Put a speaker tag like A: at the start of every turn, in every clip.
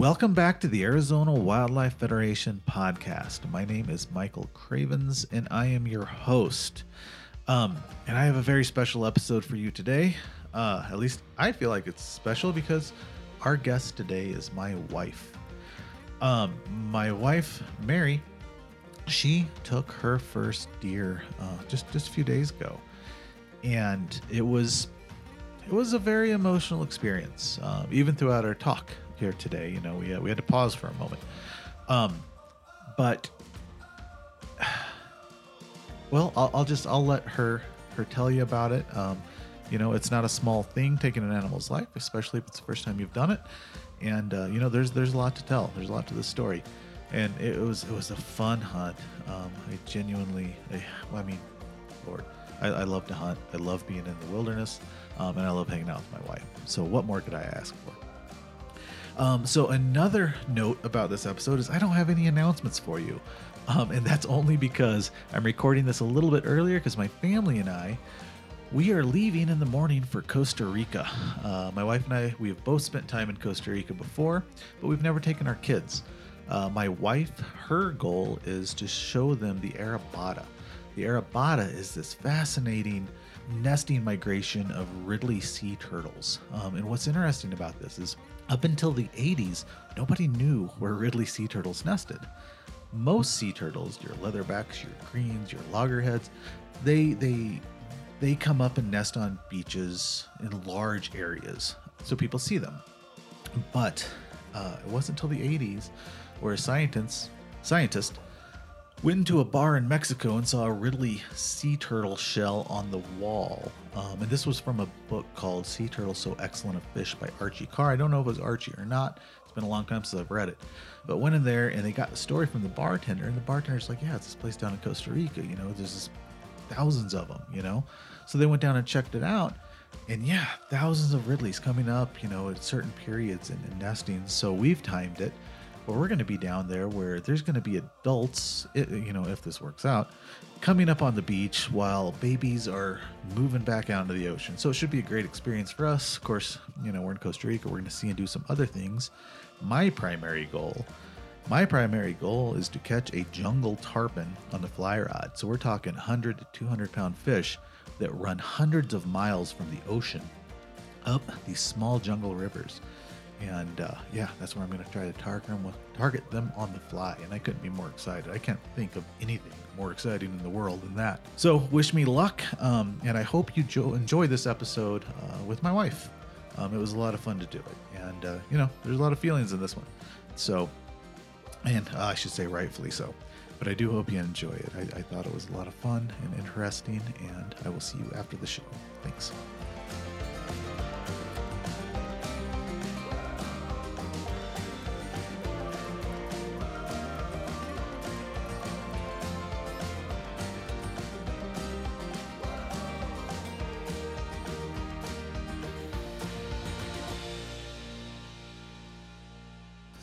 A: Welcome back to the Arizona Wildlife Federation podcast. My name is Michael Cravens, and I am your host. Um, and I have a very special episode for you today. Uh, at least I feel like it's special because our guest today is my wife. Um, my wife, Mary, she took her first deer uh, just just a few days ago, and it was it was a very emotional experience. Um, even throughout our talk here today, you know, we uh, we had to pause for a moment. Um, but well, I'll, I'll just I'll let her her tell you about it. Um, you know, it's not a small thing taking an animal's life, especially if it's the first time you've done it. And uh, you know, there's there's a lot to tell. There's a lot to the story, and it was it was a fun hunt. Um, I genuinely, I, well, I mean, Lord, I, I love to hunt. I love being in the wilderness, um, and I love hanging out with my wife. So what more could I ask for? Um, so another note about this episode is I don't have any announcements for you. Um, and that's only because I'm recording this a little bit earlier because my family and I, we are leaving in the morning for Costa Rica. Uh, my wife and I, we have both spent time in Costa Rica before, but we've never taken our kids. Uh, my wife, her goal is to show them the Arribada. The Arribada is this fascinating nesting migration of Ridley sea turtles. Um, and what's interesting about this is up until the 80s, nobody knew where Ridley sea turtles nested. Most sea turtles, your leatherbacks, your greens, your loggerheads, they they they come up and nest on beaches in large areas, so people see them. But uh, it wasn't until the 80s where scientists scientists went into a bar in Mexico and saw a Ridley sea turtle shell on the wall. Um, and this was from a book called Sea Turtle So Excellent a Fish by Archie Carr. I don't know if it was Archie or not. It's been a long time since I've read it. But went in there and they got the story from the bartender. And the bartender's like, yeah, it's this place down in Costa Rica. You know, there's this, thousands of them, you know? So they went down and checked it out. And yeah, thousands of Ridleys coming up, you know, at certain periods and, and nesting. So we've timed it but we're going to be down there where there's going to be adults, you know, if this works out, coming up on the beach while babies are moving back out into the ocean. So it should be a great experience for us. Of course, you know, we're in Costa Rica, we're going to see and do some other things. My primary goal, my primary goal is to catch a jungle tarpon on the fly rod. So we're talking 100 to 200 pound fish that run hundreds of miles from the ocean up these small jungle rivers and uh, yeah, that's where I'm going to try to target them, target them on the fly. And I couldn't be more excited. I can't think of anything more exciting in the world than that. So wish me luck, um, and I hope you jo- enjoy this episode uh, with my wife. Um, it was a lot of fun to do it, and uh, you know, there's a lot of feelings in this one. So, and uh, I should say rightfully so. But I do hope you enjoy it. I, I thought it was a lot of fun and interesting, and I will see you after the show. Thanks.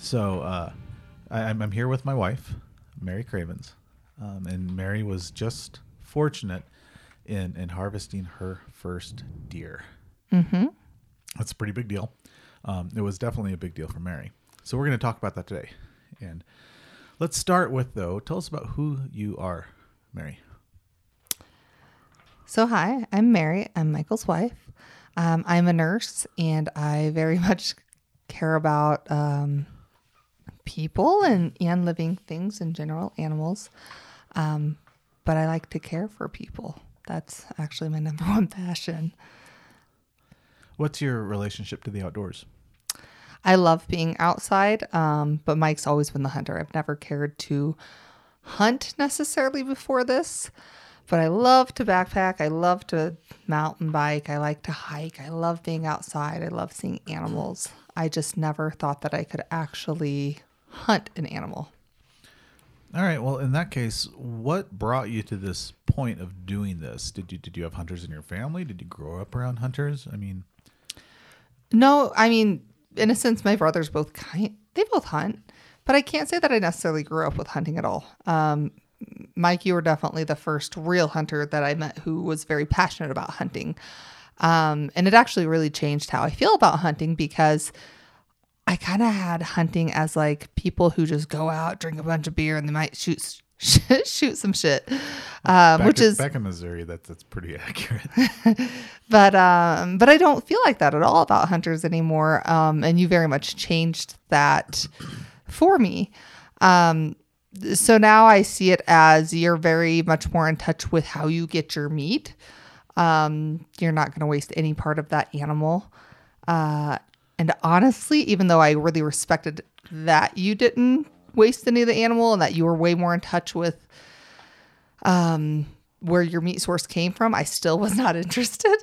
A: So uh, I, I'm here with my wife, Mary Cravens, um, and Mary was just fortunate in in harvesting her first deer.
B: Mm-hmm.
A: That's a pretty big deal. Um, it was definitely a big deal for Mary. So we're going to talk about that today. And let's start with though. Tell us about who you are, Mary.
B: So hi, I'm Mary. I'm Michael's wife. Um, I'm a nurse, and I very much care about um, people and, and living things in general, animals. Um, but I like to care for people. That's actually my number one passion.
A: What's your relationship to the outdoors?
B: I love being outside, um, but Mike's always been the hunter. I've never cared to hunt necessarily before this, but I love to backpack. I love to mountain bike. I like to hike. I love being outside. I love seeing animals. I just never thought that I could actually hunt an animal.
A: All right. Well, in that case, what brought you to this point of doing this? Did you did you have hunters in your family? Did you grow up around hunters? I mean,
B: no. I mean, in a sense, my brothers both kind. They both hunt, but I can't say that I necessarily grew up with hunting at all. Um, Mike, you were definitely the first real hunter that I met who was very passionate about hunting. Um, and it actually really changed how I feel about hunting because I kind of had hunting as like people who just go out, drink a bunch of beer, and they might shoot shoot some shit, um, which
A: in,
B: is
A: back in Missouri. That's that's pretty accurate.
B: but um but i don't feel like that at all about hunters anymore um and you very much changed that for me um so now i see it as you're very much more in touch with how you get your meat um you're not going to waste any part of that animal uh and honestly even though i really respected that you didn't waste any of the animal and that you were way more in touch with um, where your meat source came from, I still was not interested.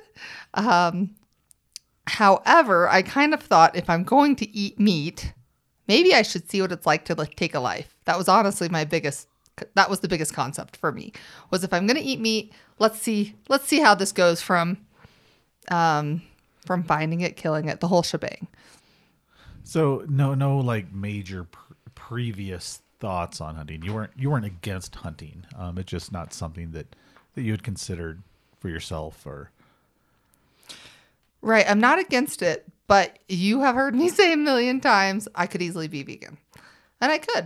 B: Um, however, I kind of thought if I'm going to eat meat, maybe I should see what it's like to like, take a life. That was honestly my biggest. That was the biggest concept for me. Was if I'm going to eat meat, let's see, let's see how this goes from, um, from finding it, killing it, the whole shebang.
A: So no no like major pr- previous thoughts on hunting. You weren't you weren't against hunting. Um, it's just not something that that you had considered for yourself or
B: Right. I'm not against it, but you have heard me say a million times I could easily be vegan. And I could.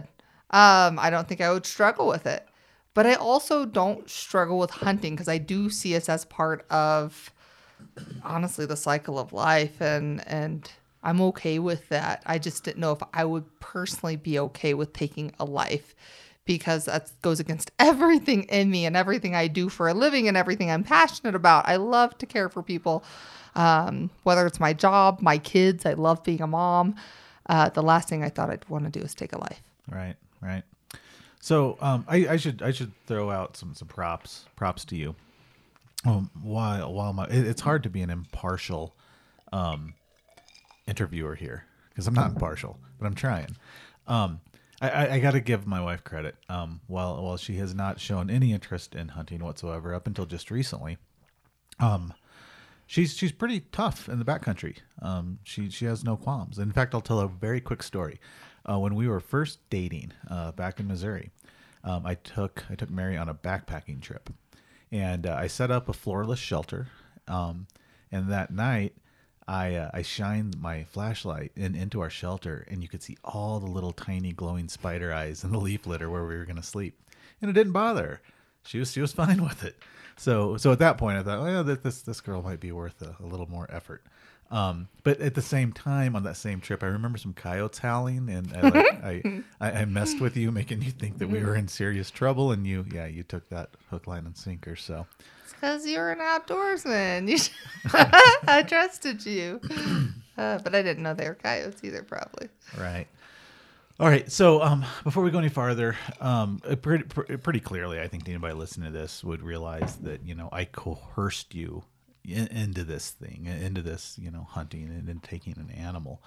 B: Um, I don't think I would struggle with it. But I also don't struggle with hunting because I do see us as part of honestly the cycle of life and and I'm okay with that. I just didn't know if I would personally be okay with taking a life because that goes against everything in me and everything I do for a living and everything I'm passionate about. I love to care for people, um, whether it's my job, my kids. I love being a mom. Uh, the last thing I thought I'd want to do is take a life.
A: right right. So um, I, I should I should throw out some some props props to you. Um, while while my it, it's hard to be an impartial um, interviewer here because I'm not impartial, but I'm trying. Um, I, I, I got to give my wife credit. Um, while while she has not shown any interest in hunting whatsoever up until just recently, um, she's she's pretty tough in the backcountry. Um, she she has no qualms. In fact, I'll tell a very quick story. Uh, when we were first dating uh, back in Missouri, um, I took I took Mary on a backpacking trip, and uh, I set up a floorless shelter. Um, and that night, I uh, I shined my flashlight in into our shelter, and you could see all the little tiny glowing spider eyes in the leaf litter where we were gonna sleep, and it didn't bother. her. She was she was fine with it. So so at that point, I thought, well, that this this girl might be worth a, a little more effort. Um, but at the same time, on that same trip, I remember some coyotes howling, and I, like, I, I messed with you, making you think that we were in serious trouble, and you yeah you took that hook, line, and sinker. So
B: It's because you're an outdoorsman. You should- I trusted you. Uh, but I didn't know they were coyotes either, probably.
A: Right. All right. So um, before we go any farther, um, pretty, pretty clearly, I think anybody listening to this would realize that you know I coerced you into this thing, into this you know hunting and, and taking an animal.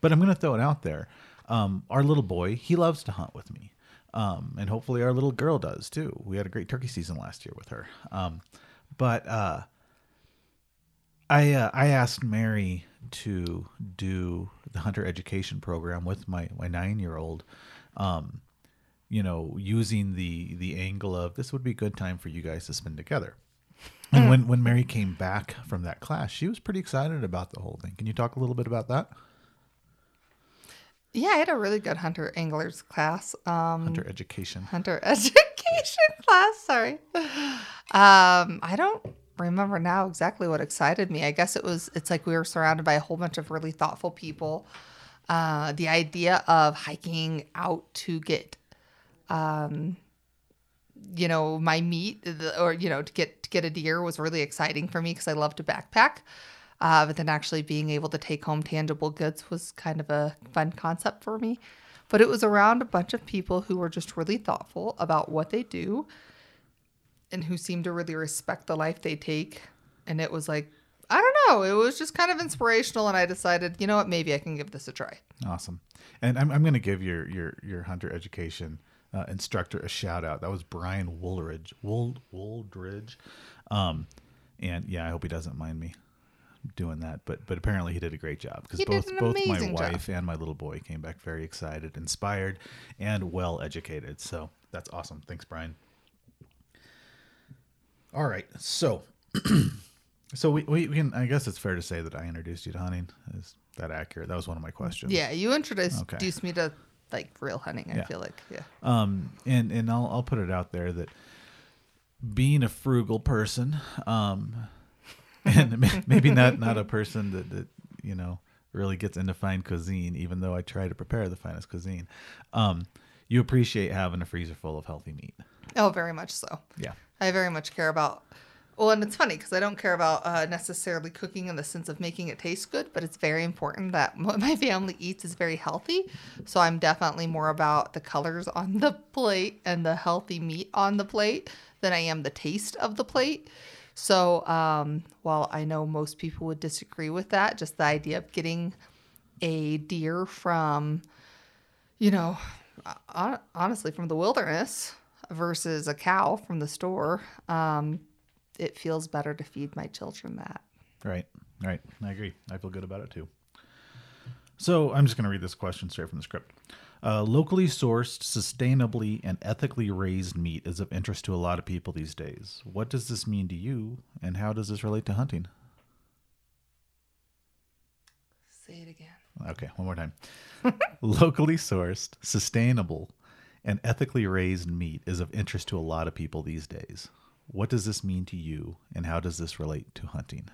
A: But I'm going to throw it out there. Um, our little boy, he loves to hunt with me, um, and hopefully our little girl does too. We had a great turkey season last year with her. Um, but uh, I uh, I asked Mary to do the hunter education program with my my nine year old, um, you know, using the the angle of this would be a good time for you guys to spend together. And when when Mary came back from that class, she was pretty excited about the whole thing. Can you talk a little bit about that
B: Yeah, I had a really good hunter anglers class. Um,
A: hunter education?
B: hunter education class. Sorry. Um, I don't remember now exactly what excited me. I guess it was it's like we were surrounded by a whole bunch of really thoughtful people. Uh, the idea of hiking out to get, um, you know, my meat, or you know, to get to get a deer was really exciting for me because I love to backpack. Uh, but then actually being able to take home tangible goods was kind of a fun concept for me. But it was around a bunch of people who were just really thoughtful about what they do and who seemed to really respect the life they take. And it was like, I don't know, it was just kind of inspirational. And I decided, you know what, maybe I can give this a try.
A: Awesome. And I'm, I'm going to give your your your hunter education uh, instructor a shout out. That was Brian Woolridge. Wool Wooldridge. Um, and yeah, I hope he doesn't mind me doing that. But but apparently he did a great job because both both my
B: amazing job.
A: wife and my little boy came back very excited, inspired, and well educated. So that's awesome. Thanks, Brian. All right, so so we, we, can I guess it's fair to say that I introduced you to hunting. Is that accurate. That was one of my questions.
B: Yeah, you introduced
A: Okay.
B: introduced me to like real hunting. I
A: Yeah.
B: feel like yeah.
A: Um, and and I'll I'll put it out there that being a frugal person, um, and ma- maybe not not a person that that you know really gets into fine cuisine, even though I try to prepare the finest cuisine. Um, you appreciate having a freezer full of healthy meat.
B: Oh, very much so.
A: Yeah.
B: I very much care about. Well, and it's funny because I don't care about uh, necessarily cooking in the sense of making it taste good, but it's very important that what my family eats is very healthy. So I'm definitely more about the colors on the plate and the healthy meat on the plate than I am the taste of the plate. So um, while I know most people would disagree with that, just the idea of getting a deer from you know, honestly, from the wilderness versus a cow from the store, um, it feels better to feed my children that.
A: Right. Right. I agree. I feel good about it too. So I'm just going to read this question straight from the script. Uh, locally sourced, sustainably, and ethically raised meat is of interest to a lot of people these days. What does this mean to you, and how does this relate to hunting?
B: Say it again.
A: Okay, one more time. locally sourced, sustainable, and ethically raised meat is of interest to a lot of people these days. What does this mean to you, and how does this relate to hunting?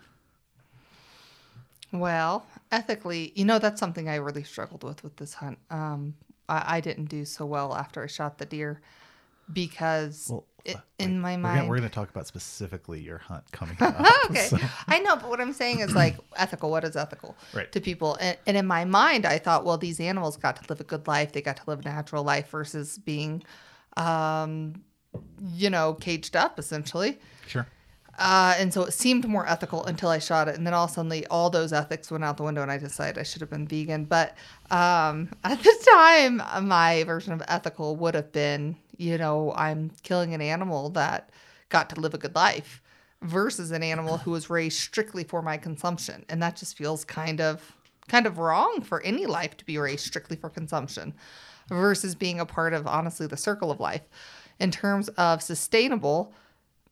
B: Well, ethically, you know, that's something I really struggled with with this hunt. Um, I, I didn't do so well after I shot the deer because
A: Well,
B: it,
A: uh,
B: in my mind.
A: we're gonna talk about specifically your hunt coming up.
B: okay.
A: so-
B: I know, but what I'm saying is like ethical. What is ethical
A: Right.
B: to people? And, and in my mind, I thought, well, these animals got to live a good life. They got to live a natural life versus being, um, you know, caged up essentially.
A: Sure.
B: Uh, and so it seemed more ethical until I shot it, and then all suddenly all those ethics went out the window, and I decided I should have been vegan. But um, at the time, my version of ethical would have been, you know, I'm killing an animal that got to live a good life versus an animal who was raised strictly for my consumption, and that just feels kind of kind of wrong for any life to be raised strictly for consumption versus being a part of honestly the circle of life. In terms of sustainable,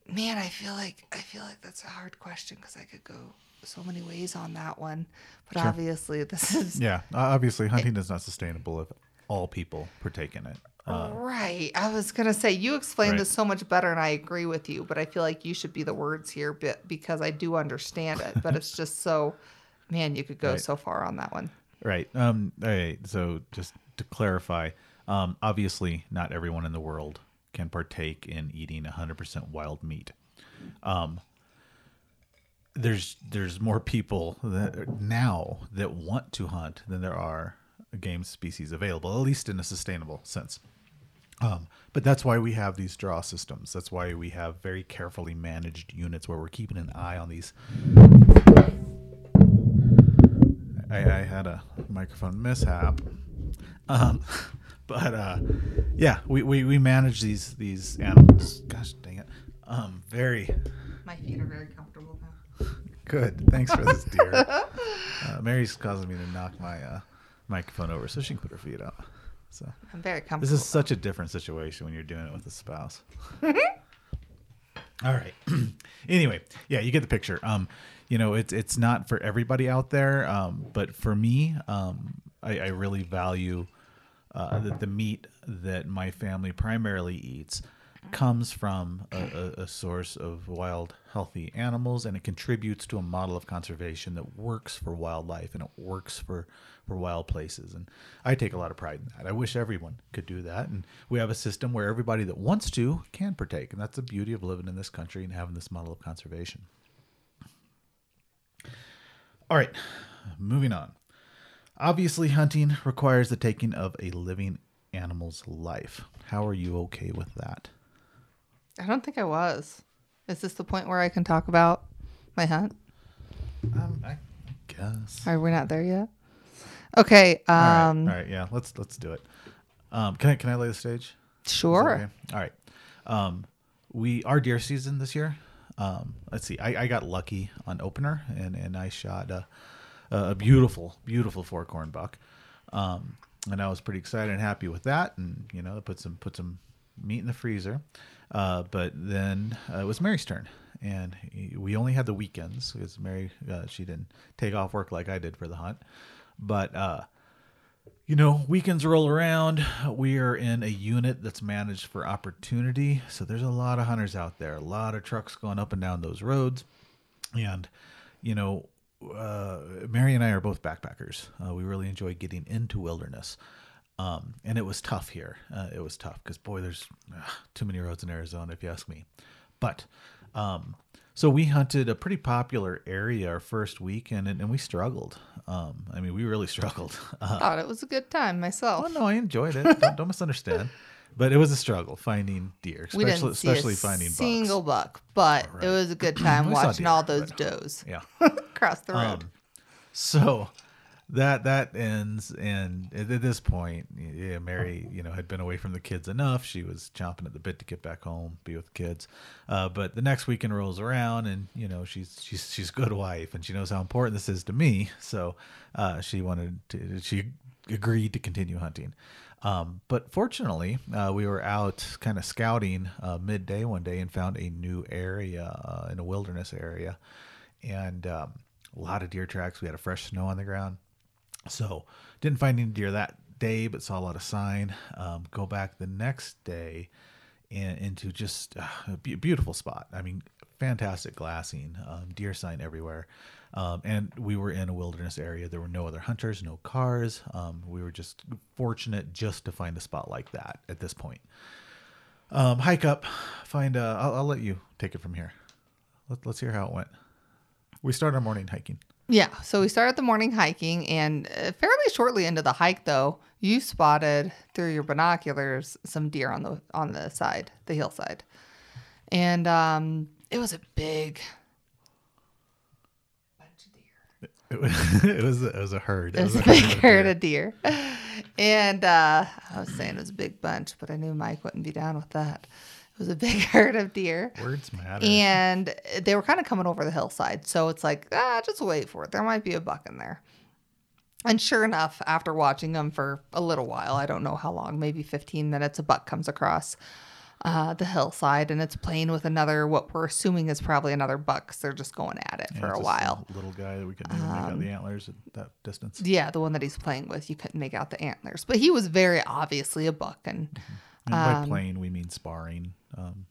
B: man, I feel like I feel like that's a hard question because I could go so many ways on that one. But
A: Sure.
B: obviously, this is
A: Yeah. Obviously, hunting is not sustainable if all people partake in it. Uh,
B: right. I was gonna say you explained
A: Right.
B: this so much better, and I agree with you. But I feel like you should be the words here, because I do understand it. But it's just so, man, you could go
A: Right.
B: so far on that one.
A: right. Um. All right. So just to clarify, um, obviously, not everyone in the world can partake in eating 100% wild meat. Um, there's there's more people that now that want to hunt than there are game species available, at least in a sustainable sense. Um, but that's why we have these draw systems. That's why we have very carefully managed units where we're keeping an eye on these. I, I had a microphone mishap. Um, but uh, yeah, we, we, we manage these these animals. Gosh dang it. Um, very
B: My feet are very comfortable now.
A: good. Thanks for this, dear. Uh, Mary's causing me to knock my uh, microphone over so she can put her feet up. So
B: I'm very comfortable.
A: this is such a different situation when you're doing it with a spouse. All right. anyway, yeah, you get the picture. Um, you know, it's it's not for everybody out there, um, but for me, um, I, I really value uh, that the meat that my family primarily eats comes from a, a, source of wild, healthy animals, and it contributes to a model of conservation that works for wildlife and it works for for wild places. And I take a lot of pride in that. I wish everyone could do that, and we have a system where everybody that wants to can partake, and that's the beauty of living in this country and having this model of conservation. All right, moving on. Obviously, hunting requires the taking of a living animal's life. How are you okay with that?
B: I don't think I was. Is this the point where I can talk about my hunt?
A: Um, I guess.
B: Are we not there yet? Okay.
A: All right,
B: Um.
A: all right, yeah, let's let's do it. Um, can I can I lay the stage?
B: Sure.
A: okay? All right. Um, we are deer season this year. Um, let's see. I, I got lucky on opener, and and I shot a, beautiful beautiful four corn buck. Um, and I was pretty excited and happy with that, and you know, put some put some meat in the freezer. Uh, but then uh, it was Mary's turn, and we only had the weekends because Mary uh, she didn't take off work like I did for the hunt. But uh, you know, weekends roll around. We are in a unit that's managed for opportunity, so there's a lot of hunters out there, a lot of trucks going up and down those roads, and you know, uh, Mary and I are both backpackers. Uh, we really enjoy getting into wilderness. Um, and it was tough here. Uh, it was tough because boy, there's uh, too many roads in Arizona, if you ask me. But um, so we hunted a pretty popular area our first week, and and we struggled. Um, I mean, we really struggled. Uh,
B: Thought it was a good time myself.
A: oh no, I enjoyed it. Don't, don't misunderstand. But it was a struggle finding deer,
B: we didn't see
A: especially
B: a
A: finding
B: single
A: bucks.
B: buck, but
A: Right.
B: it was a good time watching
A: deer,
B: all those
A: but-
B: does
A: Yeah.
B: across the road.
A: Um, so that that ends, and at at this point, yeah, Mary, you know, had been away from the kids enough. She was chomping at the bit to get back home, be with the kids. Uh, but the next weekend rolls around, and you know, she's she's she's a good wife, and she knows how important this is to me. So uh, she wanted to. She agreed to continue hunting. Um, but fortunately, uh, we were out kind of scouting uh, midday one day and found a new area uh, in a wilderness area, and um, a lot of deer tracks. We had a fresh snow on the ground, so didn't find any deer that day, but saw a lot of sign. Um, go back the next day into just uh, a beautiful spot. I mean, fantastic glassing, um, deer sign everywhere. Um, and we were in a wilderness area. There were no other hunters, no cars. Um, we were just fortunate just to find a spot like that at this point. Um, hike up, find. Uh, I'll, I'll let you take it from here. Let, let's hear how it went. We start our morning hiking.
B: Yeah, so we started the morning hiking, and uh, fairly shortly into the hike, though, you spotted through your binoculars some deer on the on the side, the hillside, and um, it was a big bunch of deer.
A: It was, it was, it was a herd.
B: It was a
A: herd
B: big
A: of
B: herd
A: deer.
B: of deer, and uh, I was saying it was a big bunch, but I knew Mike wouldn't be down with that. It was a big herd of deer.
A: Words matter.
B: and they were kind of coming over the hillside. So it's like, ah, just wait for it. There might be a buck in there. And sure enough, after watching them for a little while, I don't know how long, maybe 15 minutes, a buck comes across uh, the hillside and it's playing with another, what we're assuming is probably another buck 'cause they're just going at it
A: Yeah,
B: for a while.
A: Little guy that we couldn't even make out the antlers at that distance.
B: Yeah, the one that he's playing with, you couldn't make out the antlers, but he was very obviously a buck and
A: And by
B: um,
A: playing, we mean sparring. Um,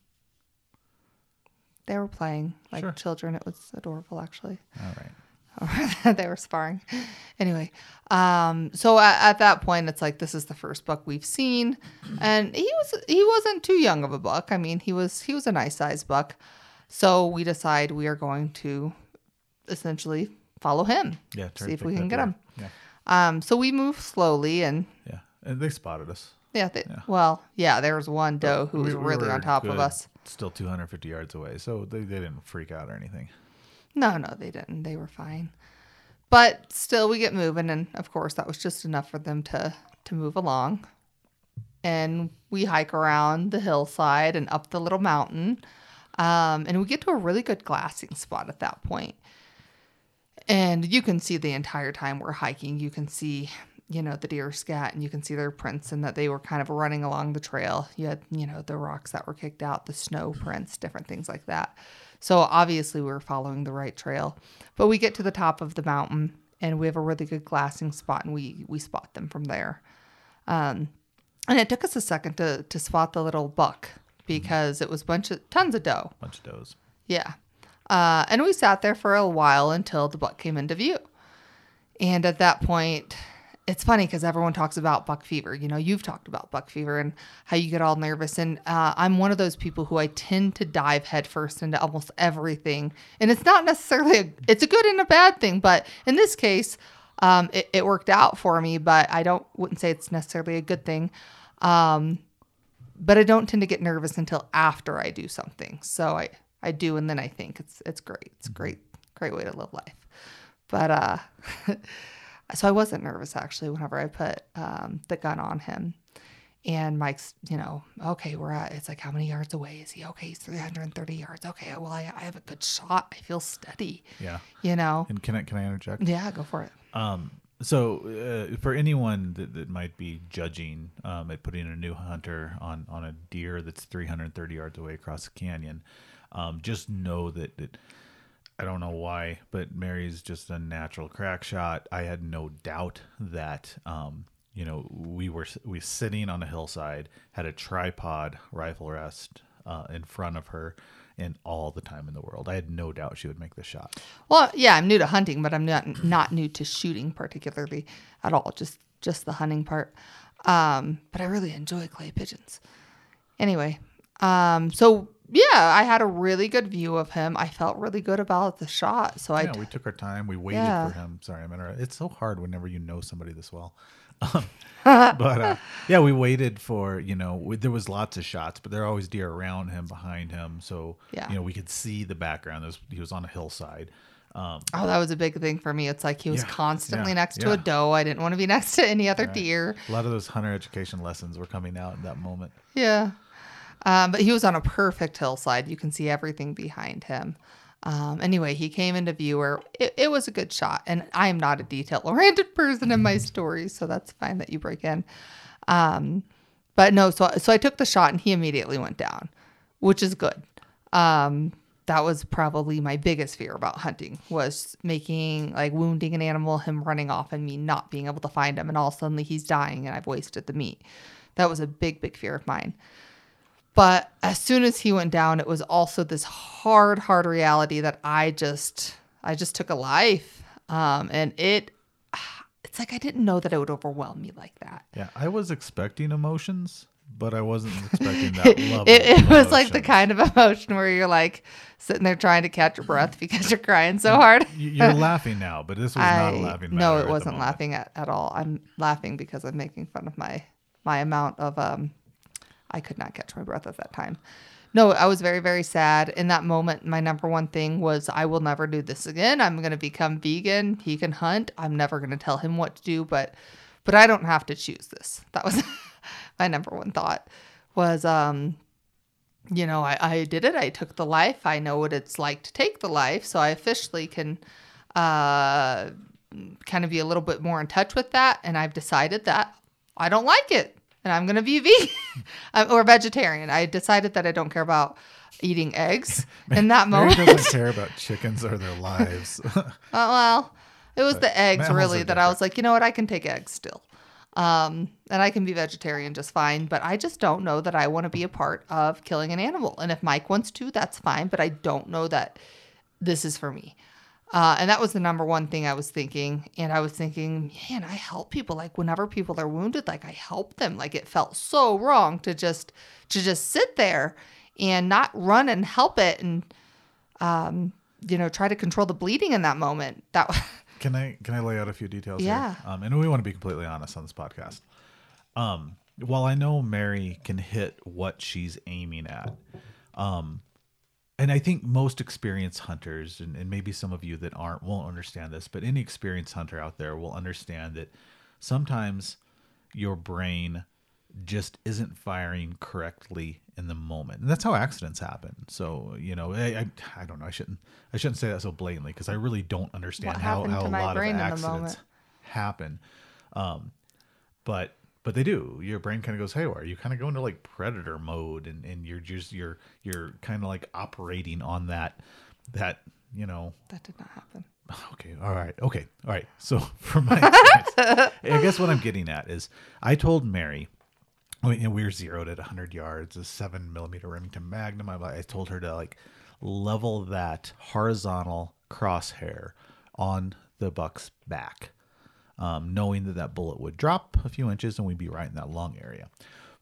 B: they were playing like
A: Sure.
B: children. It was adorable, actually.
A: all right.
B: they were sparring. Anyway, um, so at, at that point, it's like this is the first buck we've seen, and he was he wasn't too young of a buck. I mean, he was he was a nice sized buck. So we decide we are going to essentially follow him.
A: Yeah.
B: see if we can get him.
A: Yeah.
B: Um, so we move slowly, and
A: Yeah. And they spotted us.
B: Yeah, they, well, yeah, there was one doe who was
A: We- we
B: really on top of us.
A: Still 250 yards away. So they, they didn't freak out or anything.
B: No, no, they didn't. They were fine. But still, we get moving, and of course, that was just enough for them to to move along. And we hike around the hillside and up the little mountain, um, and we get to a really good glassing spot at that point. And you can see the entire time we're hiking, you can see, you know, the deer scat, and you can see their prints, and that they were kind of running along the trail. You had, you know, the rocks that were kicked out, the snow prints, different things like that. So obviously we were following the right trail. But we get to the top of the mountain and we have a really good glassing spot and we we spot them from there. Um, and it took us a second to to spot the little buck because it was a bunch of tons of doe.
A: Bunch of does.
B: Yeah. Uh, and we sat there for a while until the buck came into view. And at that point, it's funny because everyone talks about buck fever. You know, you've talked about buck fever and how you get all nervous. And uh, I'm one of those people who I tend to dive headfirst into almost everything. And it's not necessarily a, it's a good and a bad thing, but in this case, um, it, it worked out for me. But I don't wouldn't say it's necessarily a good thing. Um, but I don't tend to get nervous until after I do something. So I, I do, and then I think it's it's great. It's great great way to live life. But uh, so I wasn't nervous actually whenever I put um, the gun on him. And Mike's, you know, okay, we're at, it's like, how many yards away is he? Okay, he's 330 yards. Okay, well, I, I have a good shot. I feel steady,
A: Yeah.
B: you know?
A: And can I, can I interject?
B: Yeah, go for it.
A: Um, so uh, for anyone that, that might be judging um, at putting a new hunter on on a deer that's 330 yards away across a canyon, Um, just know that, that I don't know why, but Mary's just a natural crack shot. I had no doubt that um, you know we were we sitting on a hillside, had a tripod rifle rest uh, in front of her, and all the time in the world. I had no doubt she would make the shot.
B: Well, yeah, I'm new to hunting, but I'm not not new to shooting particularly at all. Just just the hunting part. Um, but I really enjoy clay pigeons. Anyway, um, so yeah, I had a really good view of him. I felt really good about the shot. So I
A: Yeah, we took our time. We waited
B: Yeah.
A: for him. Sorry, I'm interrupting. It's so hard whenever you know somebody this well. Um, but uh, yeah, we waited for you know we, there was lots of shots, but there are always deer around him, behind him, so
B: Yeah.
A: you know we could see the background. There was, he was on a hillside. Um,
B: Oh, that was a big thing for me. It's like he was
A: Yeah,
B: constantly
A: yeah,
B: next to
A: yeah.
B: a doe. I didn't want to be next to any other
A: Right.
B: deer.
A: a lot of those hunter education lessons were coming out in that moment.
B: Yeah. Um, but he was on a perfect hillside. You can see everything behind him. Um, anyway, he came into view where it, it was a good shot. And I am not a detail oriented person in my stories, so that's fine that you break in. Um, but no, so so I took the shot and he immediately went down, which is good. Um, that was probably my biggest fear about hunting was making like wounding an animal, him running off, and me not being able to find him, and all suddenly he's dying and I've wasted the meat. That was a big, big fear of mine. But as soon as he went down, it was also this hard, hard reality that I just, I just took a life, um, and it, it's like I didn't know that it would overwhelm me like that.
A: Yeah, I was expecting emotions, but I wasn't expecting that level.
B: It, it was like the kind of emotion where you're like sitting there trying to catch your breath because you're crying so hard.
A: You- You're laughing now, but this was not a
B: I
A: laughing.
B: no, it wasn't laughing at, at all. I'm laughing because I'm making fun of my my amount of um. I could not catch my breath at that time. No, I was very very sad in that moment. My number one thing was I will never do this again. I'm going to become vegan. He can hunt. I'm never going to tell him what to do, but but I don't have to choose this. That was my number one thought was um you know, I, I did it. I took the life. I know what it's like to take the life. So I officially can uh, kind of be a little bit more in touch with that. And I've decided that I don't like it and I'm going to be vegan or vegetarian. I decided that I don't care about eating eggs in that
A: Mary
B: moment.
A: doesn't care about chickens or their lives.
B: Uh, well, it was the eggs really that I was like, you know what, I can take eggs still. Um, and I can be vegetarian just fine, but I just don't know that I want to be a part of killing an animal. And if Mike wants to, that's fine, but I don't know that this is for me. Uh, and that was the number one thing I was thinking. And I was thinking, man, I help people. Like whenever people are wounded, like I help them. Like it felt so wrong to just to just sit there and not run and help it and um, you know, try to control the bleeding in that moment. That
A: Can I can I lay out a few details?
B: Yeah.
A: Here? Um, and we want to be completely honest on this podcast. Um, while I know Mary can hit what she's aiming at, um, and I think most experienced hunters, and, and maybe some of you that aren't, won't understand this, but any experienced hunter out there will understand that sometimes your brain just isn't firing correctly in the moment. And that's how accidents happen. So you know i i, I don't know. I shouldn't i shouldn't say that so blatantly because i really don't understand
B: What
A: how, how a lot of
B: brain in the
A: accidents happen. Um but but they do your brain kind of goes haywire you kind of go into like predator mode and and you're just you're you're kind of like operating on that that you know
B: that did not happen.
A: Okay. All right. Okay. All right. So for my I guess what I'm getting at is I told Mary, I mean, we were zeroed at 100 yards, a seven millimeter Remington Magnum. I, I told her to like level that horizontal crosshair on the buck's back, um, knowing that that bullet would drop a few inches and we'd be right in that lung area.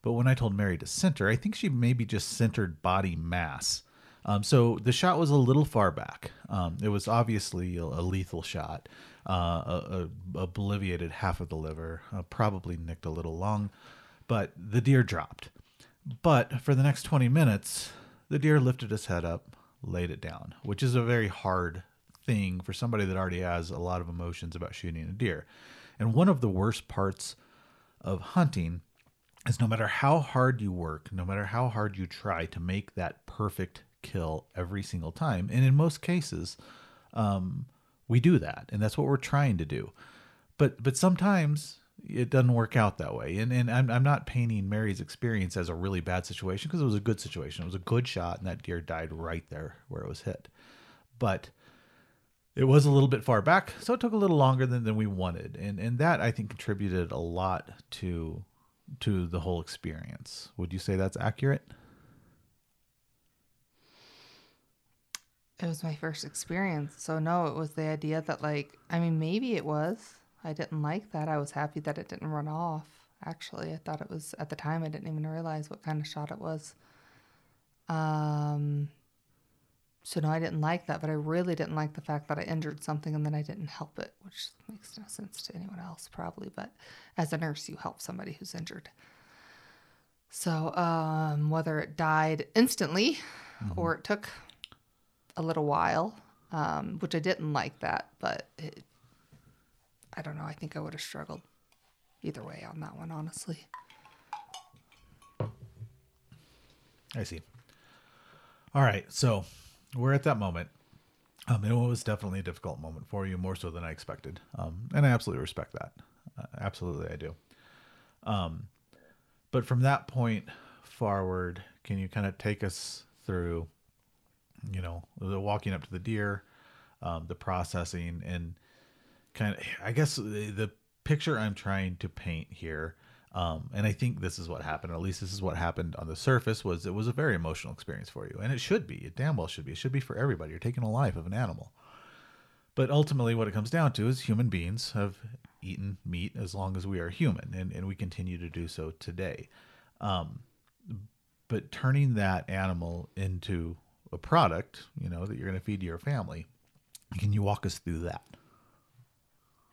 A: But when I told Mary to center, I think she maybe just centered body mass. Um, so the shot was a little far back. Um, it was obviously a, a lethal shot. Uh, a, a, obliviated half of the liver, uh, probably nicked a little lung, but the deer dropped. But for the next 20 minutes, the deer lifted his head up, laid it down, which is a very hard thing for somebody that already has a lot of emotions about shooting a deer. And one of the worst parts of hunting is no matter how hard you work, no matter how hard you try to make that perfect kill every single time, and in most cases, um, we do that, and that's what we're trying to do. But but sometimes it doesn't work out that way. And and I'm I'm not painting Mary's experience as a really bad situation because it was a good situation. It was a good shot, and that deer died right there where it was hit. But it was a little bit far back, so it took a little longer than, than we wanted, and and that I think contributed a lot to to the whole experience. Would you say that's accurate?
B: It was my first experience. So no, it was the idea that like I mean maybe it was. I didn't like that. I was happy that it didn't run off. Actually, I thought it was at the time I didn't even realize what kind of shot it was. Um so no, I didn't like that, but I really didn't like the fact that I injured something and then I didn't help it, which makes no sense to anyone else probably, but as a nurse you help somebody who's injured. So, um whether it died instantly or it took a little while, um, which I didn't like that, but it, I don't know. I think I would have struggled either way on that one, honestly.
A: I see. All right, so we're at that moment. Um, it was definitely a difficult moment for you, more so than I expected, um, and I absolutely respect that. Uh, absolutely, I do. Um, but from that point forward, can you kind of take us through, you know, the walking up to the deer, um, the processing, and kind of, I guess the, the picture I'm trying to paint here, um, and I think this is what happened, or at least this is what happened on the surface, was it was a very emotional experience for you, and it should be. It damn well should be. It should be for everybody. You're taking a life of an animal. But ultimately, what it comes down to is human beings have eaten meat as long as we are human, and, and we continue to do so today. Um, but turning that animal into a product, you know, that you're going to feed to your family, can you walk us through that?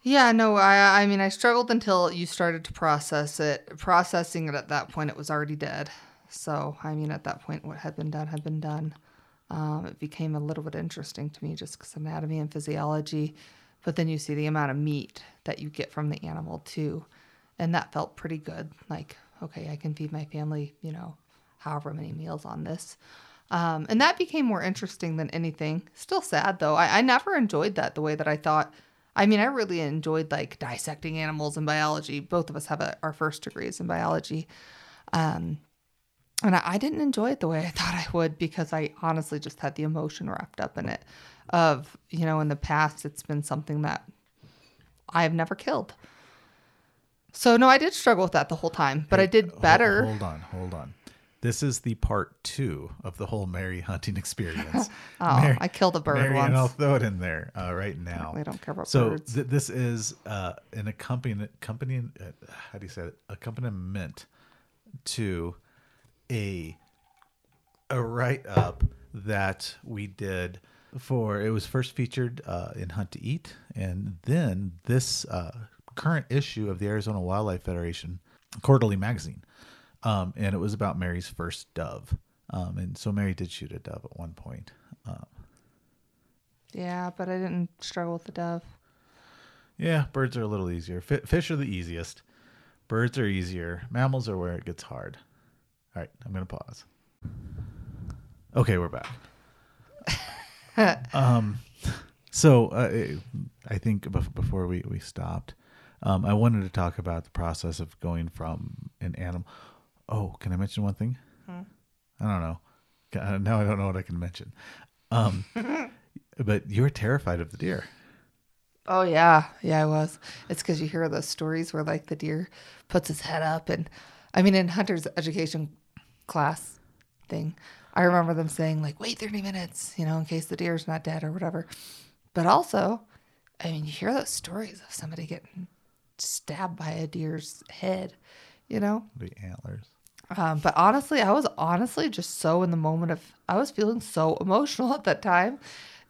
B: Yeah, no, I I mean I struggled until you started to process it. Processing it at that point, it was already dead. So I mean, at that point, what had been done had been done. Um, it became a little bit interesting to me just because anatomy and physiology, but then you see the amount of meat that you get from the animal too, and that felt pretty good. Like, okay, I can feed my family, you know, however many meals on this. Um, and that became more interesting than anything. Still sad though. I, I never enjoyed that the way that I thought. I mean, I really enjoyed like dissecting animals and biology. Both of us have a, our first degrees in biology. Um, and I, I didn't enjoy it the way I thought I would because I honestly just had the emotion wrapped up in it. Of, you know, in the past, it's been something that I have never killed. So, no, I did struggle with that the whole time, but I did better.
A: Hold on, hold on. This is the part two of the whole Mary hunting experience.
B: Oh,
A: Mary-
B: I killed a bird
A: Mary, and
B: once.
A: I'll throw it in there uh, right now.
B: I don't care about
A: so
B: birds.
A: th- this is uh, an uh, how do you say it? Accompaniment to a a write up that we did for. It was first featured uh, in Hunt to Eat, and then this uh, current issue of the Arizona Wildlife Federation quarterly magazine, um, and it was about Mary's first dove. Um, and so Mary did shoot a dove at one point. Um,
B: Yeah, but I didn't struggle with the dove.
A: Yeah, birds are a little easier. Fi fish are the easiest. Birds are easier. Mammals are where it gets hard. All right, I'm going to pause. Okay, we're back. um, so uh, I think bef- before we, we stopped, um, I wanted to talk about the process of going from an animal. Oh, can I mention one thing? I don't know. Ca- Now I don't know what I can mention. Um, but you were terrified of the deer.
B: Oh yeah, yeah, I was. It's because you hear those stories where like the deer puts his head up, and I mean, in hunter's education class thing, I remember them saying like, "Wait thirty minutes," you know, in case the deer's not dead or whatever. But also, I mean, you hear those stories of somebody getting stabbed by a deer's head, you know.
A: The antlers.
B: Um, but honestly, I was honestly just so in the moment of, I was feeling so emotional at that time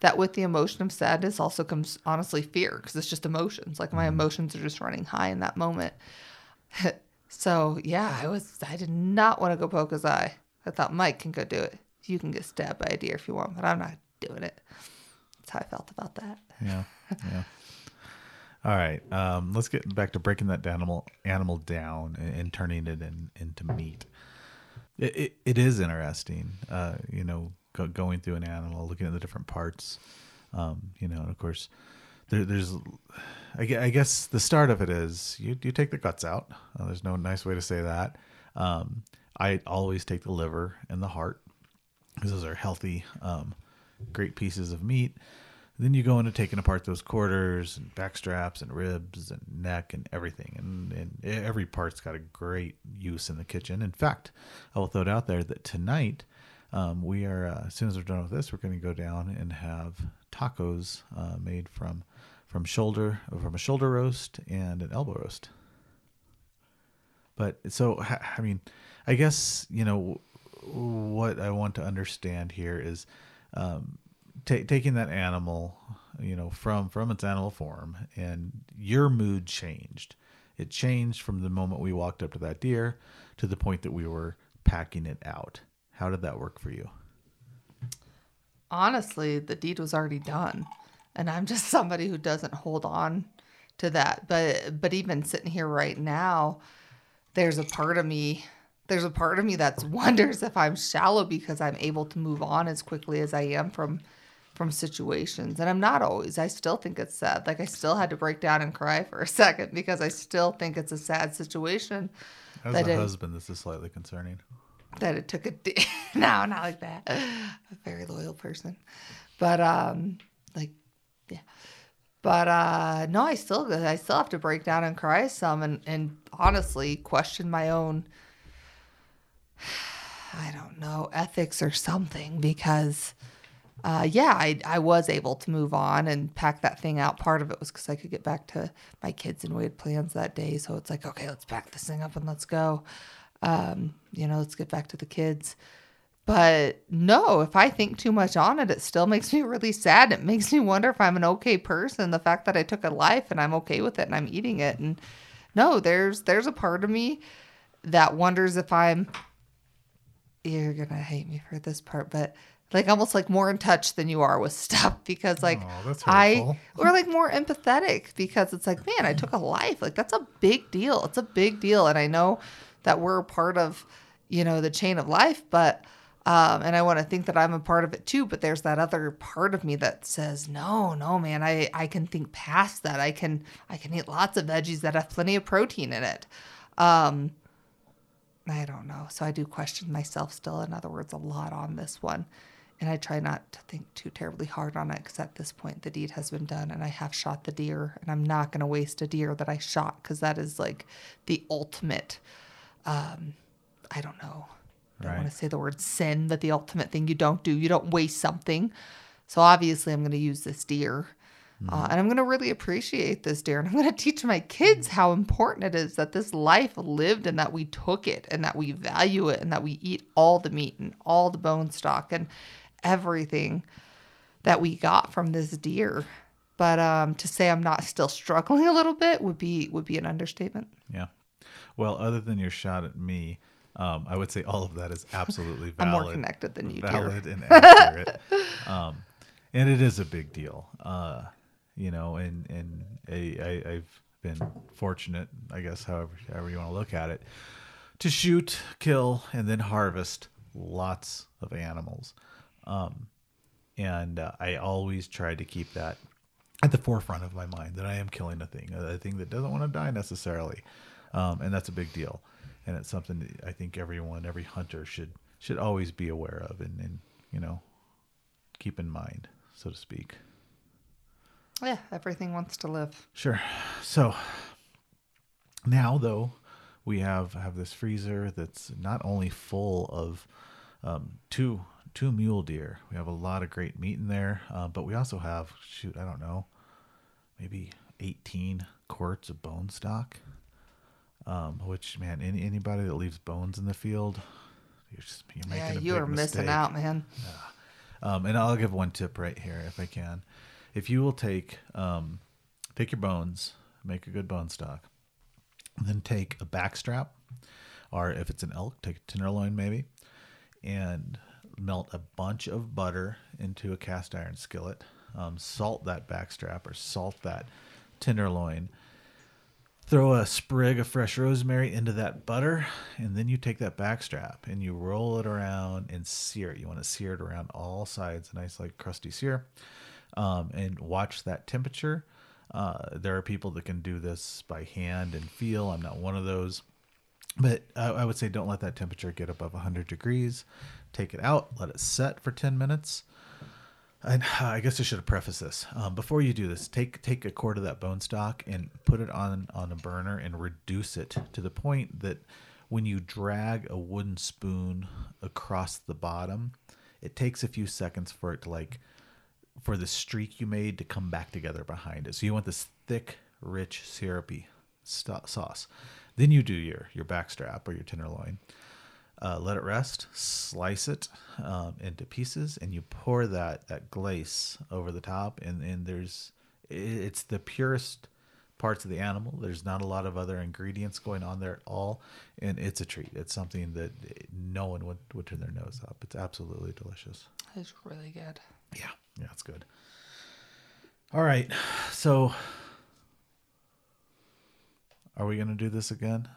B: that with the emotion of sadness also comes honestly fear because it's just emotions. Like my emotions are just running high in that moment. so yeah, I was, I did not want to go poke his eye. I thought Mike can go do it. You can get stabbed by a deer if you want, but I'm not doing it. That's how I felt about that.
A: Yeah. Yeah. All right. Um, let's get back to breaking that animal animal down and, and turning it in, into meat. It, it, it is interesting, uh, you know, go, going through an animal, looking at the different parts, um, you know, and of course, there, there's I I guess the start of it is you, you take the guts out. Uh, there's no nice way to say that. Um, I always take the liver and the heart because those are healthy, um, great pieces of meat. Then you go into taking apart those quarters and back straps and ribs and neck and everything. And, and every part's got a great use in the kitchen. In fact, I will throw it out there that tonight um, we are, uh, as soon as we're done with this, we're going to go down and have tacos uh, made from from shoulder from a shoulder roast and an elbow roast. But so I mean, I guess you know what I want to understand here is um, ta taking that animal, you know, from from its animal form, and your mood changed. It changed from the moment we walked up to that deer to the point that we were packing it out. How did that work for you?
B: honestly, the deed was already done. And I'm just somebody who doesn't hold on to that. But but even sitting here right now, there's a part of me there's a part of me that wonders if I'm shallow because I'm able to move on as quickly as I am from from situations. And I'm not always. I still think it's sad. Like I still had to break down and cry for a second because I still think it's a sad situation.
A: As
B: That
A: a
B: it-
A: husband, this is slightly concerning.
B: that it took a d- no not like that a very loyal person but um like yeah but uh no i still i still have to break down and cry some and and honestly question my own i don't know ethics or something because uh, yeah, I, I was able to move on and pack that thing out. Part of it was because I could get back to my kids and we had plans that day. So it's like, okay, let's pack this thing up and let's go. Um, you know, let's get back to the kids. But no, if I think too much on it, it still makes me really sad. It makes me wonder if I'm an okay person. The fact that I took a life and I'm okay with it and I'm eating it. And no, there's there's a part of me that wonders if I'm you're gonna hate me for this part, but like almost like more in touch than you are with stuff because like
A: that's
B: I or like more empathetic because it's like man I took a life. Like that's a big deal. It's a big deal. And I know that we're a part of you know the chain of life but um and I want to think that I'm a part of it too but there's that other part of me that says no no man I I can think past that. I can I can eat lots of veggies that have plenty of protein in it. Um I don't know. So I do question myself still, in other words, a lot on this one. And I try not to think too terribly hard on it because at this point the deed has been done and I have shot the deer and I'm not going to waste a deer that I shot because that is like the ultimate, um, I don't know. I don't
A: Right.
B: want to say the word sin, but the ultimate thing you don't do. You don't waste something. So obviously I'm going to use this deer. Uh, and I'm going to really appreciate this deer. And I'm going to teach my kids how important it is that this life lived and that we took it and that we value it and that we eat all the meat and all the bone stock and everything that we got from this deer. But um, to say I'm not still struggling a little bit would be would be an understatement.
A: Yeah. Well, other than your shot at me, um, I would say all of that is absolutely valid.
B: I'm more connected than you, dear.
A: valid and accurate. um, and it is a big deal. Uh, you know, and and I, I, I've been fortunate, I guess, however however you want to look at it, to shoot, kill, and then harvest lots of animals. Um, and uh, I always try to keep that at the forefront of my mind that I am killing a thing, a thing that doesn't want to die necessarily, um, and that's a big deal, and it's something that I think everyone, every hunter should should always be aware of and, and you know keep in mind, so to speak.
B: Yeah, everything wants to live.
A: Sure. So now, though, we have have this freezer that's not only full of um, two two mule deer. We have a lot of great meat in there, uh, but we also have shoot, I don't know, maybe eighteen quarts of bone stock. Um, which man, any, anybody that leaves bones in the field, you're just you're making
B: Yeah,
A: a
B: you are missing out, man.
A: Um, and I'll give one tip right here if I can. If you will take um, take your bones, make a good bone stock, and then take a back strap, or if it's an elk, take a tenderloin maybe, and melt a bunch of butter into a cast iron skillet. Um, salt that backstrap or salt that tenderloin. Throw a sprig of fresh rosemary into that butter, and then you take that backstrap and you roll it around and sear it. You want to sear it around all sides, a nice like crusty sear, um, and watch that temperature. Uh, there are people that can do this by hand and feel. I'm not one of those. But I, I would say don't let that temperature get above 100 degrees. Take it out, let it set for 10 minutes. And I guess I should have prefaced this um, before you do this. Take take a quart of that bone stock and put it on on a burner and reduce it to the point that when you drag a wooden spoon across the bottom, it takes a few seconds for it to like for the streak you made to come back together behind it. So you want this thick, rich, syrupy st- sauce. Then you do your your backstrap or your tenderloin. Uh, let it rest. Slice it um, into pieces, and you pour that that glaze over the top. And and there's it's the purest parts of the animal. There's not a lot of other ingredients going on there at all, and it's a treat. It's something that no one would, would turn their nose up. It's absolutely delicious.
B: It's really good.
A: Yeah, yeah, it's good. All right, so are we gonna do this again?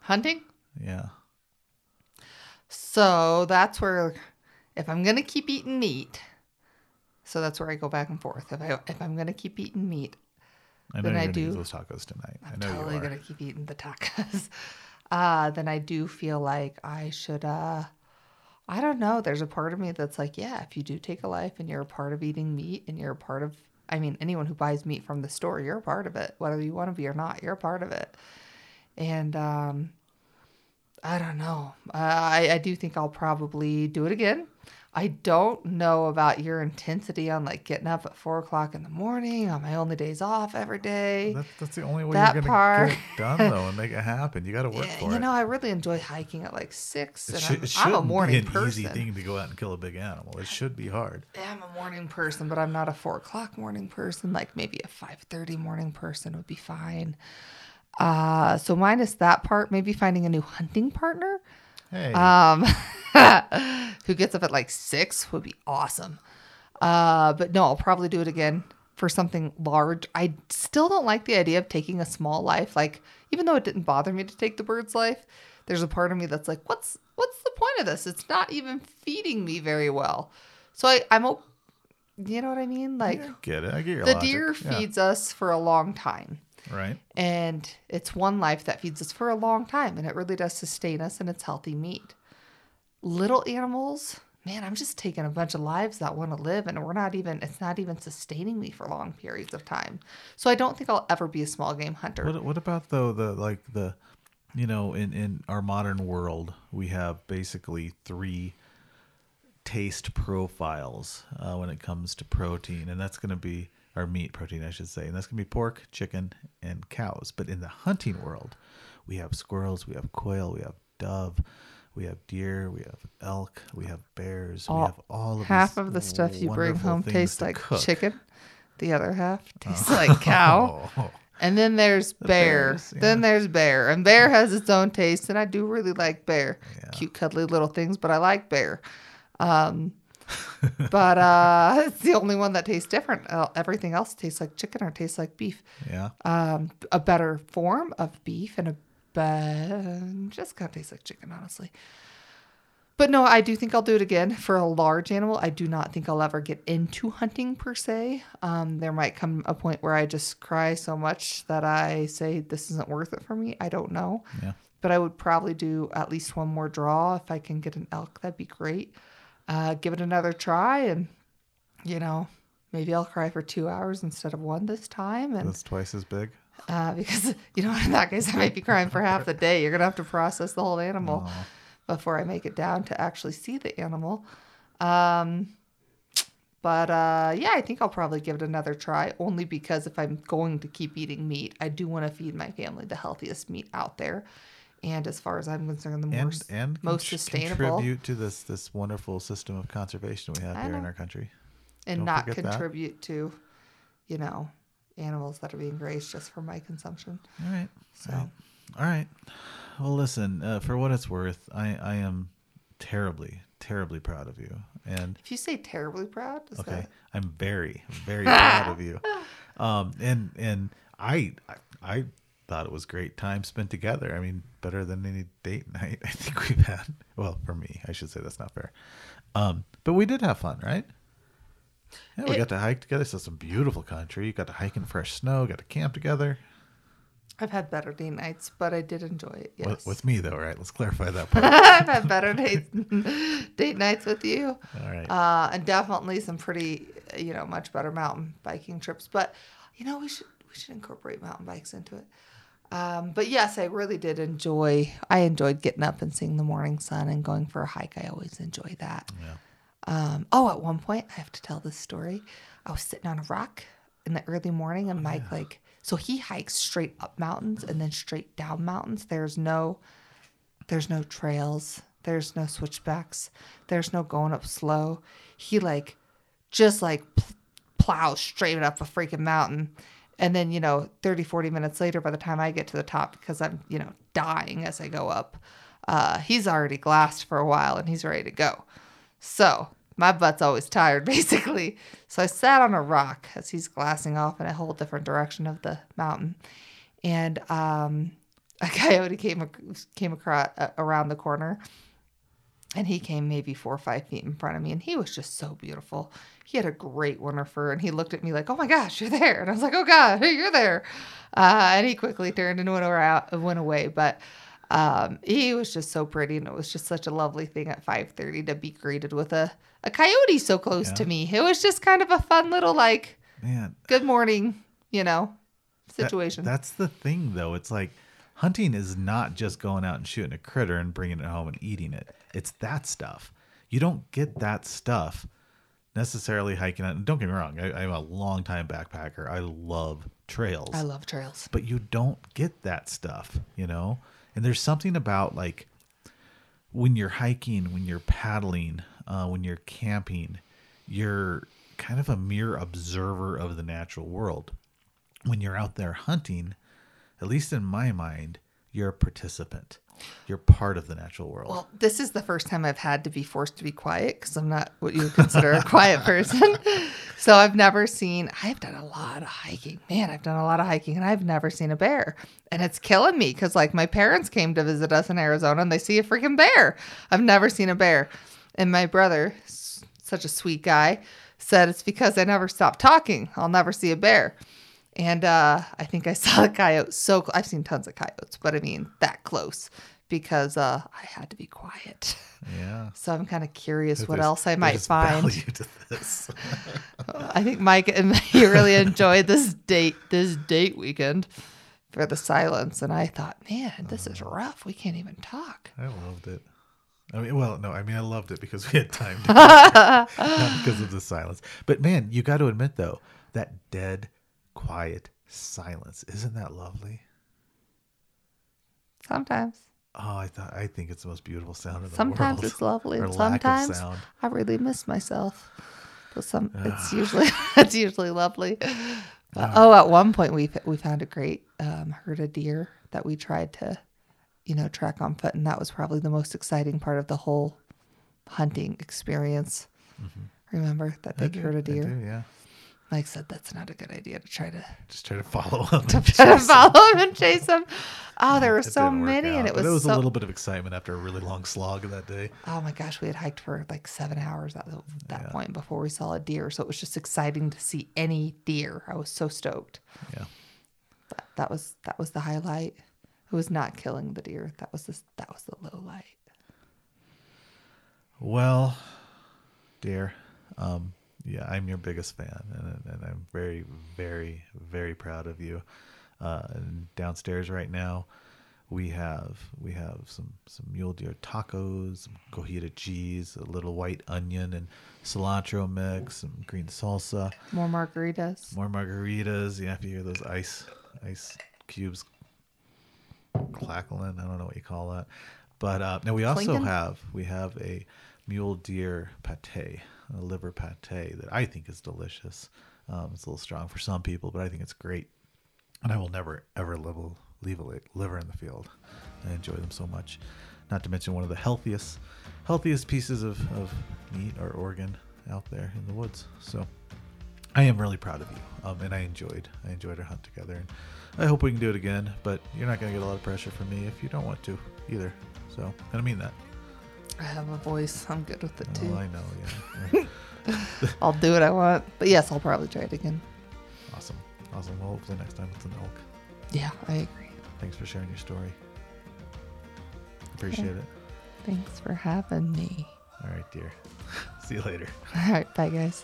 B: Hunting?
A: Yeah.
B: So that's where, if I'm gonna keep eating meat, so that's where I go back and forth. If I if I'm gonna keep eating meat,
A: I
B: Then I do.
A: those tacos tonight. I
B: I'm
A: know
B: totally
A: you are.
B: gonna keep eating the tacos. Uh, then I do feel like I should. Uh, I don't know. There's a part of me that's like, yeah, if you do take a life and you're a part of eating meat and you're a part of, I mean, anyone who buys meat from the store, you're a part of it, whether you want to be or not. You're a part of it. And um, I don't know. Uh, I I do think I'll probably do it again. I don't know about your intensity on like getting up at four o'clock in the morning on my only days off every day.
A: That's, that's the only way
B: That
A: you're gonna
B: part.
A: get it done though, and make it happen. You got to work
B: Yeah,
A: for
B: you
A: it.
B: You know, I really enjoy hiking at like six,
A: it
B: and
A: should,
B: I'm,
A: it
B: I'm a morning
A: be an
B: person.
A: easy thing to go out and kill a big animal. It should be hard.
B: I'm a morning person, but I'm not a four o'clock morning person. Like maybe a five thirty morning person would be fine. Uh, so minus that part, maybe finding a new hunting partner
A: Hey,
B: um, who gets up at like six would be awesome. Uh, but no, I'll probably do it again for something large. I still don't like the idea of taking a small life. Like, even though it didn't bother me to take the bird's life, there's a part of me that's like, what's what's the point of this? It's not even feeding me very well. So I, I'm, you know what I mean? Like,
A: I get it. I get your
B: the
A: logic.
B: deer
A: Yeah,
B: feeds us for a long time
A: right.
B: and it's one life that feeds us for a long time and it really does sustain us and it's healthy meat. Little animals man i'm just taking a bunch of lives that want to live and we're not even it's not even sustaining me for long periods of time. So i don't think i'll ever be a small game hunter.
A: What what about though the like the you know in in our modern world we have basically three taste profiles uh, when it comes to protein and that's going to be or meat protein I should say and that's going to be pork, chicken and cows. But in the hunting world, we have squirrels, we have quail, we have dove, we have deer, we have elk, we have bears, we
B: All-
A: have all of
B: half of the stuff you bring home tastes like
A: cook.
B: chicken the other half tastes like cow
A: Oh.
B: and then there's bear
A: bears,
B: then there's bear and bear has its own taste and i do really like bear
A: Yeah.
B: cute cuddly little things but i like bear um but uh it's the only one that tastes different uh, everything else tastes like chicken or tastes like beef
A: Yeah.
B: um a better form of beef and a be- just kind of tastes like chicken honestly but no i do think i'll do it again for a large animal i do not think i'll ever get into hunting per se um there might come a point where i just cry so much that i say this isn't worth it for me i don't know
A: Yeah.
B: but I would probably do at least one more draw if I can get an elk. That'd be great. Uh, give it another try, and you know, maybe I'll cry for two hours instead of one this time. And
A: That's twice as big.
B: uh, because you know, in that case, I might be crying for half the day. You're gonna have to process the whole animal before I make it down to actually see the animal. Um, but uh, yeah, I think I'll probably give it another try. Only because if I'm going to keep eating meat, I do want to feed my family the healthiest meat out there. And as far as I'm concerned, the
A: and and
B: most
A: contr-
B: sustainable
A: contribute to this this wonderful system of conservation we have
B: I
A: here in our country.
B: and
A: don't
B: not
A: forget that.
B: contribute to, you know, animals that are being raised just for my consumption.
A: All right.
B: So
A: All right. Well, listen. Uh, for what it's worth, I I am terribly terribly proud of you. And
B: if you say terribly proud,
A: okay,
B: that
A: I'm very very proud of you. Um, and and I I. Thought it was great time spent together. I mean, better than any date night I think we've had. Well, for me, I should say that's not fair. Um, but we did have fun, right? Yeah, we
B: It-
A: got to hike together. So some beautiful country. You got to hike in fresh snow. Got to camp together.
B: I've had better date nights, but I did enjoy it. Yes.
A: With, with me though, right? Let's clarify that part.
B: I've had better date date nights with you.
A: All right.
B: Uh, and definitely some pretty, you know, much better mountain biking trips. But you know, we should we should incorporate mountain bikes into it. Um, but yes, I really did enjoy. I enjoyed getting up and seeing the morning sun and going for a hike. I always enjoy that.
A: yeah.
B: Um, oh, at one point, I have to tell this story. I was sitting on a rock in the early morning, and Mike like so he hikes straight up mountains and then straight down mountains. There's no, there's no trails. There's no switchbacks. There's no going up slow. He like, just like pl- plows straight up a freaking mountain. And then, you know, 30, 40 minutes later, by the time I get to the top, because I'm, you know, dying as I go up, uh, he's already glassed for a while and he's ready to go. So my butt's always tired, basically. So I sat on a rock as he's glassing off in a whole different direction of the mountain, and um, a coyote came came across uh, around the corner, and he came maybe four or five feet in front of me, and he was just so beautiful. He had a great winter fur, and he looked at me like, "Oh my gosh, you're there!" And I was like, "Oh God, you're there!" Uh, and he quickly turned and went around, went away, but um, he was just so pretty, and it was just such a lovely thing at 5:30 to be greeted with a a coyote so close to me. It was just kind of a fun little like
A: Man,
B: good morning, you know,
A: that-
B: situation.
A: that's the thing though. It's like hunting is not just going out and shooting a critter and bringing it home and eating it. It's that stuff. You don't get that stuff necessarily hiking out. And don't get me wrong, I, I'm a long time backpacker. I love trails.
B: I love trails.
A: but you don't get that stuff, you know? And there's something about like when you're hiking, when you're paddling, uh, when you're camping, you're kind of a mere observer of the natural world. When you're out there hunting, at least in my mind, you're a participant. You're part of the natural world.
B: Well, this is the first time I've had to be forced to be quiet because I'm not what you would consider a quiet person. So I've never seen, I've done a lot of hiking. Man, I've done a lot of hiking and I've never seen a bear. And it's killing me because, like, my parents came to visit us in Arizona and they see a freaking bear. I've never seen a bear. And my brother, such a sweet guy, said it's because I never stop talking. I'll never see a bear. And uh, I think I saw a coyote so cl- I've seen tons of coyotes, but I mean that close because uh, I had to be quiet.
A: yeah.
B: So I'm kind of curious what
A: There's-
B: else I might find.
A: value to this.
B: I think Mike and he really enjoyed this date this date weekend for the silence, and I thought, man, this is rough. We can't even talk.
A: I loved it. I mean, well, no, I mean, I loved it because we had time, to not because of the silence. But man, you got to admit though, that dead, quiet silence isn't that lovely?
B: Sometimes,
A: Oh, I thought I think it's the most beautiful sound in the
B: sometimes
A: world.
B: it's lovely, and sometimes. I really miss myself. But some, it's usually it's usually lovely. But, oh, at one point we we found a great um, herd of deer that we tried to, you know, track on foot, and that was probably the most exciting part of the whole hunting experience. Remember that
A: Mm-hmm.
B: Big
A: do,
B: herd of deer?
A: do, yeah.
B: Mike said that's not a good idea to try to
A: Just try to follow up.
B: try to follow him and chase him. Oh, there were so
A: didn't work
B: many, and
A: out,
B: it
A: but
B: was,
A: it was
B: so.
A: a little bit of excitement after a really long slog that day.
B: Oh my gosh, we had hiked for like seven hours at the- that
A: Yeah.
B: point before we saw a deer, so it was just exciting to see any deer. I was so stoked.
A: Yeah.
B: That, that was that was the highlight. It was not killing the deer. That was the that was the low light.
A: Well, dear, um, yeah, I'm your biggest fan, and, and I'm very, very, very proud of you. Uh, and downstairs right now, we have we have some some mule deer tacos, some cojita cheese, a little white onion and cilantro mix, some green salsa,
B: More margaritas.
A: more margaritas. Yeah, if you hear those ice ice cubes clackling, I don't know what you call that. But uh, now we also
B: Clinking?
A: have we have a mule deer pate, a liver pate that I think is delicious. Um, it's a little strong for some people, but I think it's great. And I will never ever level, leave a liver in the field. I enjoy them so much. Not to mention one of the healthiest healthiest pieces of, of meat or organ out there in the woods. So I am really proud of you, um, and I enjoyed I enjoyed our hunt together, and I hope we can do it again. But you're not going to get a lot of pressure from me if you don't want to either. So, and I mean that.
B: I have a voice. I'm good with it
A: Oh,
B: too.
A: I know, yeah.
B: I'll do what I want. But yes, I'll probably try it again.
A: Awesome. Awesome. Well, hopefully next time it's an elk.
B: Yeah, I agree.
A: Thanks for sharing your story. Appreciate it.
B: Thanks for having me.
A: All right, dear. See you later.
B: All right, bye guys.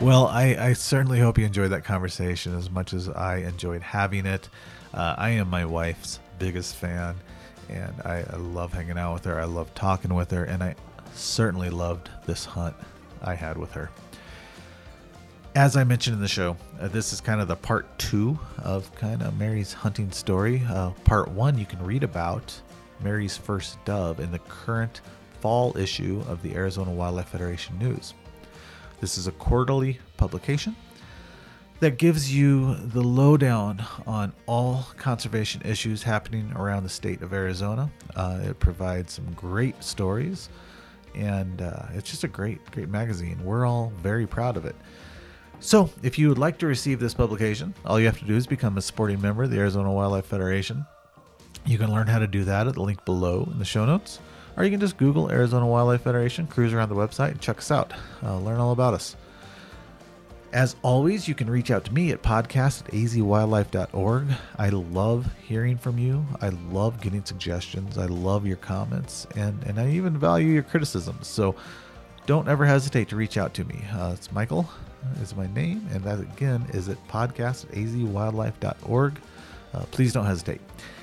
A: Well, I, I certainly hope you enjoyed that conversation as much as I enjoyed having it. Uh, I am my wife's biggest fan, and I, I love hanging out with her. I love talking with her, and I certainly loved this hunt I had with her. As I mentioned in the show, uh, this is kind of the part two of kind of Mary's hunting story. Uh, part one, you can read about Mary's first dove in the current fall issue of the Arizona Wildlife Federation News. This is a quarterly publication that gives you the lowdown on all conservation issues happening around the state of Arizona. Uh, it provides some great stories, and uh, it's just a great, great magazine. We're all very proud of it. So, if you would like to receive this publication, all you have to do is become a supporting member of the Arizona Wildlife Federation. You can learn how to do that at the link below in the show notes, or you can just Google Arizona Wildlife Federation, cruise around the website, and check us out. Uh, learn all about us. As always, you can reach out to me at podcast at azwildlife.org. I love hearing from you. I love getting suggestions. I love your comments, and, and I even value your criticisms. So don't ever hesitate to reach out to me. Uh, it's Michael is my name, and that again is at podcast at azwildlife.org. Uh, please don't hesitate.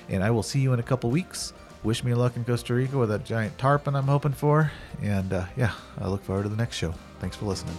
A: And I will see you in a couple weeks. Wish me luck in Costa Rica with that giant tarpon I'm hoping for. And uh, yeah, I look forward to the next show. Thanks for listening.